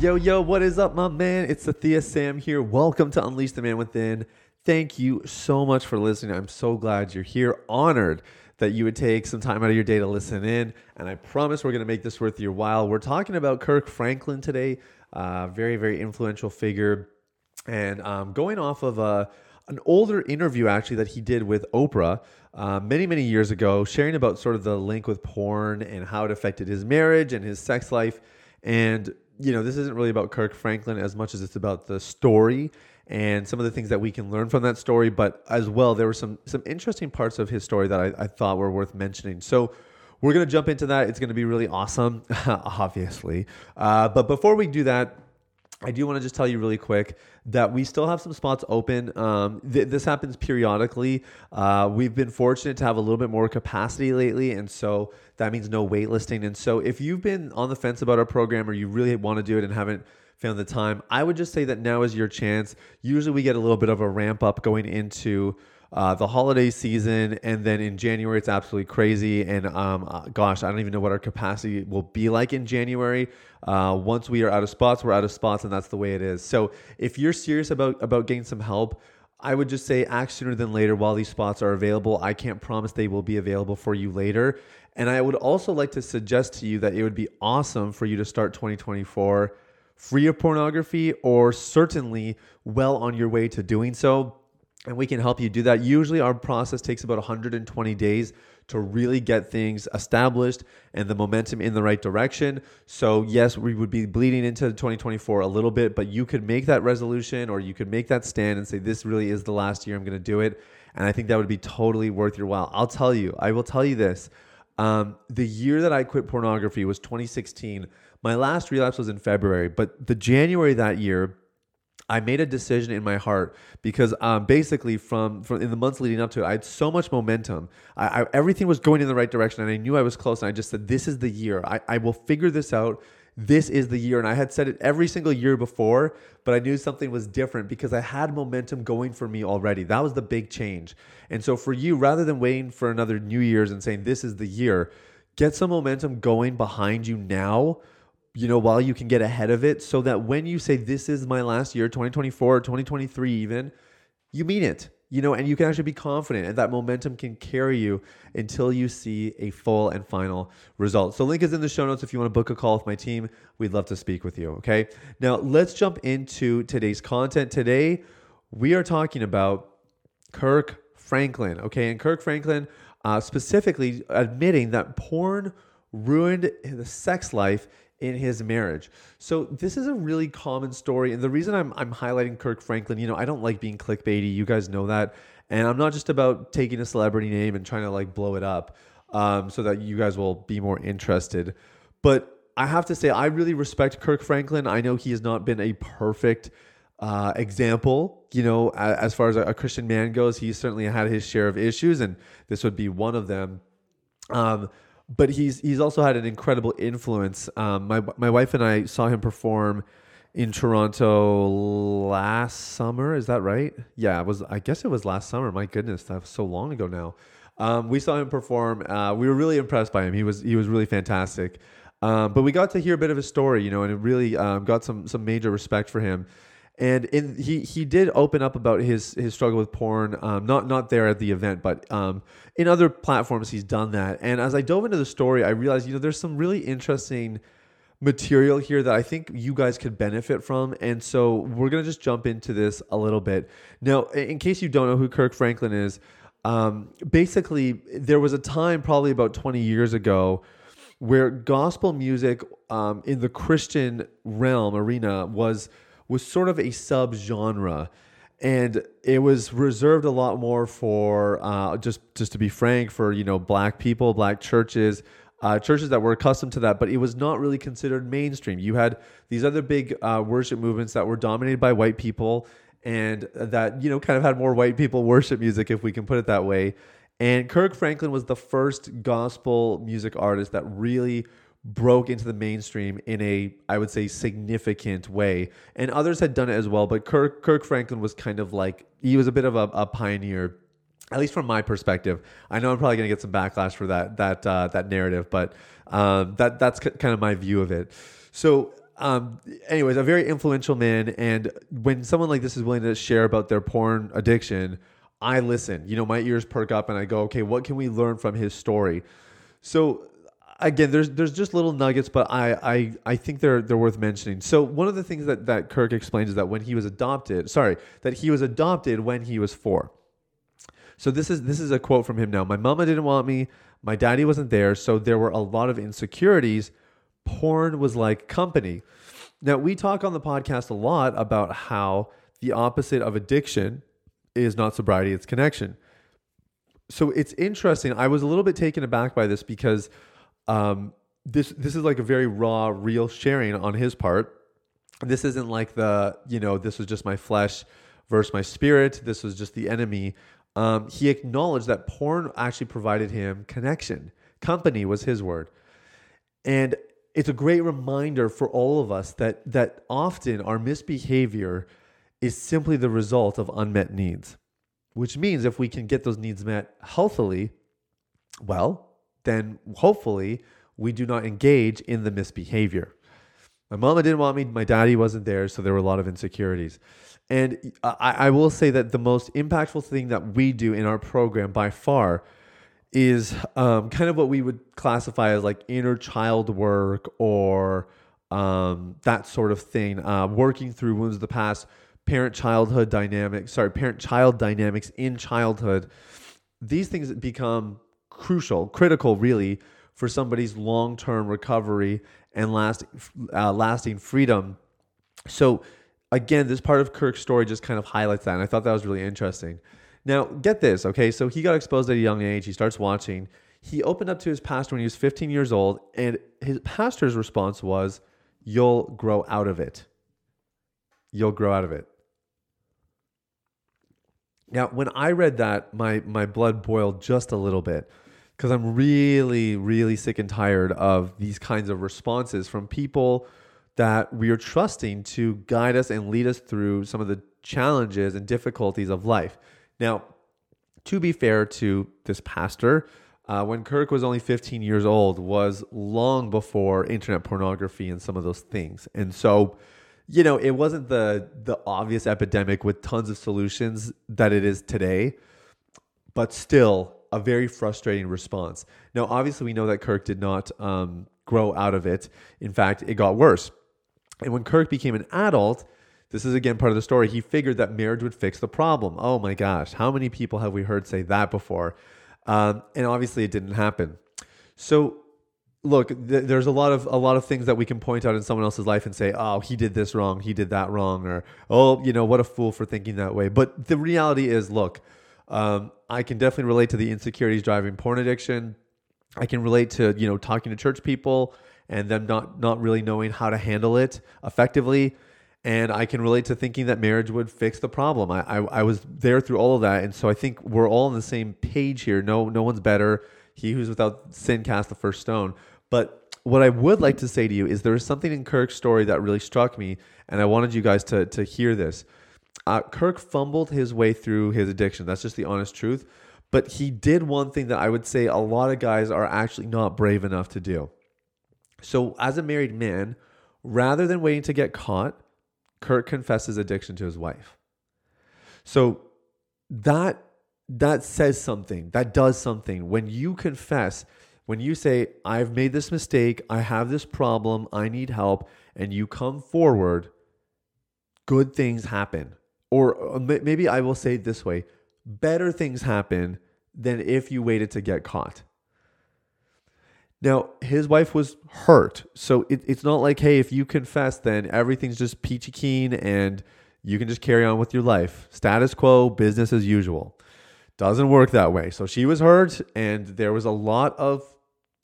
Yo, yo, what is up, my man? It's Sathiya Sam here. Welcome to Unleash the Man Within. Thank you so much for listening. I'm so glad you're here. Honored that you would take some time out of your day to listen in. And I promise we're going to make this worth your while. We're talking about Kirk Franklin today, uh, very, very influential figure. And um, going off of a, an older interview, actually, that he did with Oprah uh, many, many years ago, sharing about sort of the link with porn and how it affected his marriage and his sex life. And you know, this isn't really about Kirk Franklin as much as it's about the story and some of the things that we can learn from that story. But as well, there were some some interesting parts of his story that I, I thought were worth mentioning. So we're gonna jump into that. It's gonna be really awesome, obviously. Uh, but before we do that, I do want to just tell you really quick that we still have some spots open. Um, th- this happens periodically. Uh, we've been fortunate to have a little bit more capacity lately, and so that means no waitlisting. And so, if you've been on the fence about our program or you really want to do it and haven't found the time, I would just say that now is your chance. Usually, we get a little bit of a ramp up going into uh, the holiday season, and then in January it's absolutely crazy. And um, uh, gosh, I don't even know what our capacity will be like in January. Uh, once we are out of spots, we're out of spots, and that's the way it is. So if you're serious about about getting some help. I would just say act sooner than later while these spots are available. I can't promise they will be available for you later. And I would also like to suggest to you that it would be awesome for you to start 2024 free of pornography or certainly well on your way to doing so and we can help you do that. Usually, our process takes about 120 days to really get things established and the momentum in the right direction. So, yes, we would be bleeding into 2024 a little bit, but you could make that resolution or you could make that stand and say, This really is the last year I'm going to do it. And I think that would be totally worth your while. I'll tell you, I will tell you this. Um, the year that I quit pornography was 2016. My last relapse was in February, but the January that year, I made a decision in my heart because um, basically from, from in the months leading up to it, I had so much momentum. I, I, everything was going in the right direction, and I knew I was close. And I just said, "This is the year. I, I will figure this out. This is the year." And I had said it every single year before, but I knew something was different because I had momentum going for me already. That was the big change. And so for you, rather than waiting for another New Year's and saying this is the year, get some momentum going behind you now you know, while you can get ahead of it so that when you say this is my last year, 2024 or 2023 even, you mean it. You know, and you can actually be confident and that momentum can carry you until you see a full and final result. So link is in the show notes if you want to book a call with my team. We'd love to speak with you, okay? Now, let's jump into today's content. Today, we are talking about Kirk Franklin, okay? And Kirk Franklin uh, specifically admitting that porn ruined the sex life in his marriage. So this is a really common story. And the reason I'm, I'm highlighting Kirk Franklin, you know, I don't like being clickbaity. You guys know that. And I'm not just about taking a celebrity name and trying to like blow it up um, so that you guys will be more interested. But I have to say, I really respect Kirk Franklin. I know he has not been a perfect uh, example, you know, as far as a, Christian man goes. He certainly had his share of issues, and this would be one of them. Um, but he's he's also had an incredible influence. Um, my my wife and I saw him perform in Toronto last summer. Is that right? Yeah, it was. I guess it was last summer. My goodness, that was so long ago now. Um, we saw him perform. Uh, we were really impressed by him. He was he was really fantastic. Um, but we got to hear a bit of his story, you know, and it really um, got some some major respect for him and in he he did open up about his his struggle with porn um, not not there at the event but um, in other platforms he's done that. And as i dove into the story i realized you know there's some really interesting material here that i think you guys could benefit from. And so we're going to just jump into this a little bit. Now in case you don't know who kirk franklin is um, basically there was a time probably about 20 years ago where gospel music um, in the christian realm arena was was sort of a subgenre and it was reserved a lot more for uh, just just to be frank for you know black people black churches uh, churches that were accustomed to that, but it was not really considered mainstream. You had these other big uh, worship movements that were dominated by white people and that, you know, kind of had more white people worship music, if we can put it that way. And Kirk Franklin was the first gospel music artist that really broke into the mainstream in a, I would say, significant way. And others had done it as well, but Kirk, Kirk Franklin was kind of like, he was a bit of a, a pioneer at least from my perspective. I know I'm probably going to get some backlash for that that uh, that narrative, but um, that that's c- kind of my view of it. So, um, anyways, a very influential man, and when someone like this is willing to share about their porn addiction, I listen. You know, my ears perk up, and I go, okay, what can we learn from his story? So. Again, there's there's just little nuggets, but I, I I think they're they're worth mentioning. So one of the things that, that Kirk explains is that when he was adopted, sorry, that he was adopted when he was four. So this is this is a quote from him now. My mama didn't want me. My daddy wasn't there, so there were a lot of insecurities. Porn was like company. Now we talk on the podcast a lot about how the opposite of addiction is not sobriety, it's connection. So it's interesting. I was a little bit taken aback by this because um, this this is like a very raw, real sharing on his part. This isn't like the you know this was just my flesh versus my spirit. This was just the enemy um, he acknowledged that porn actually provided him connection. Company was his word. And it's a great reminder for all of us that that often our misbehavior is simply the result of unmet needs. Which means if we can get those needs met healthily, well, then hopefully we do not engage in the misbehavior. My mama didn't want me, my daddy wasn't there, so there were a lot of insecurities. And I, I will say that the most impactful thing that we do in our program by far is um, kind of what we would classify as like inner child work or um, that sort of thing, uh, working through wounds of the past, parent childhood dynamics, sorry, parent child dynamics in childhood. These things become crucial, critical, really, for somebody's long term recovery and last, uh, lasting freedom. So, again, this part of Kirk's story just kind of highlights that. And I thought that was really interesting. Now, get this, okay? So he got exposed at a young age. He starts watching. He opened up to his pastor when he was 15 years old, and his pastor's response was, You'll grow out of it. You'll grow out of it. Now, when I read that, my, my blood boiled just a little bit because I'm really, really sick and tired of these kinds of responses from people that we are trusting to guide us and lead us through some of the challenges and difficulties of life. Now, to be fair to this pastor, uh, when Kirk was only 15 years old, was long before internet pornography and some of those things, and so you know it wasn't the the obvious epidemic with tons of solutions that it is today, but still a very frustrating response. Now, obviously, we know that Kirk did not um, grow out of it. In fact, it got worse. And when Kirk became an adult, this is again part of the story, he figured that marriage would fix the problem. Oh my gosh, how many people have we heard say that before? Um, and obviously, it didn't happen. So, look, th- there's a lot of a lot of things that we can point out in someone else's life and say, "Oh, he did this wrong, he did that wrong," or "Oh, you know, what a fool for thinking that way." But the reality is, look, um, I can definitely relate to the insecurities driving porn addiction. I can relate to you know talking to church people and them not not really knowing how to handle it effectively. And I can relate to thinking that marriage would fix the problem. I, I, I was there through all of that, and so I think we're all on the same page here. No no one's better. He who's without sin cast the first stone. But what I would like to say to you is there is something in Kirk's story that really struck me, and I wanted you guys to to hear this. Uh, Kirk fumbled his way through his addiction. That's just the honest truth. But he did one thing that I would say a lot of guys are actually not brave enough to do. So, as a married man, rather than waiting to get caught, Kirk confesses addiction to his wife. So, that that says something. That does something. When you confess, when you say, I've made this mistake, I have this problem, I need help, and you come forward, good things happen. Or uh, maybe I will say it this way better things happen than if you waited to get caught. Now, his wife was hurt. So it, it's not like, hey, if you confess, then everything's just peachy keen and you can just carry on with your life. Status quo, business as usual. Doesn't work that way. So she was hurt, and there was a lot of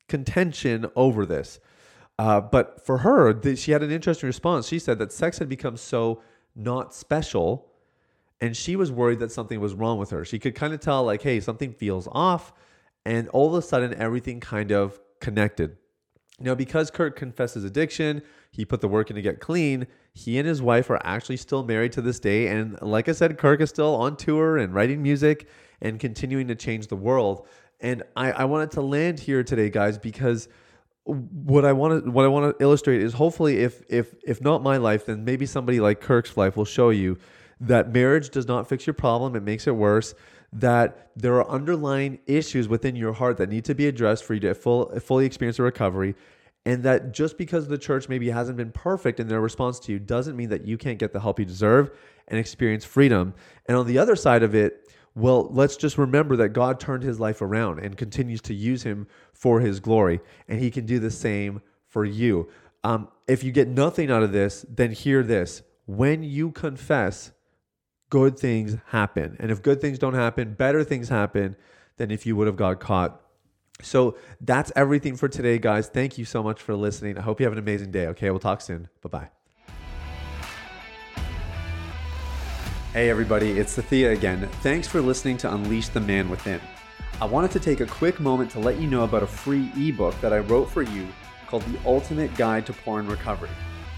contention over this. Uh, but for her, she had an interesting response. She said that sex had become so not special, and she was worried that something was wrong with her. She could kind of tell, like, hey, something feels off, and all of a sudden, everything kind of connected. Now, because Kirk confessed his addiction, he put the work in to get clean. He and his wife are actually still married to this day. And like I said, Kirk is still on tour and writing music and continuing to change the world. And I, I wanted to land here today, guys, because what I want to what I want to illustrate is hopefully if if if not my life, then maybe somebody like Kirk's life will show you that marriage does not fix your problem; it makes it worse. That there are underlying issues within your heart that need to be addressed for you to full, fully experience a recovery, and that just because the church maybe hasn't been perfect in their response to you doesn't mean that you can't get the help you deserve and experience freedom. And on the other side of it, well, let's just remember that God turned his life around and continues to use him for his glory. And he can do the same for you. Um, if you get nothing out of this, then hear this. When you confess, good things happen. And if good things don't happen, better things happen than if you would have got caught. So that's everything for today, guys. Thank you so much for listening. I hope you have an amazing day. Okay, we'll talk soon. Bye bye. Hey, everybody, it's Sathiya again. Thanks for listening to Unleash the Man Within. I wanted to take a quick moment to let you know about a free ebook that I wrote for you called The Ultimate Guide to Porn Recovery.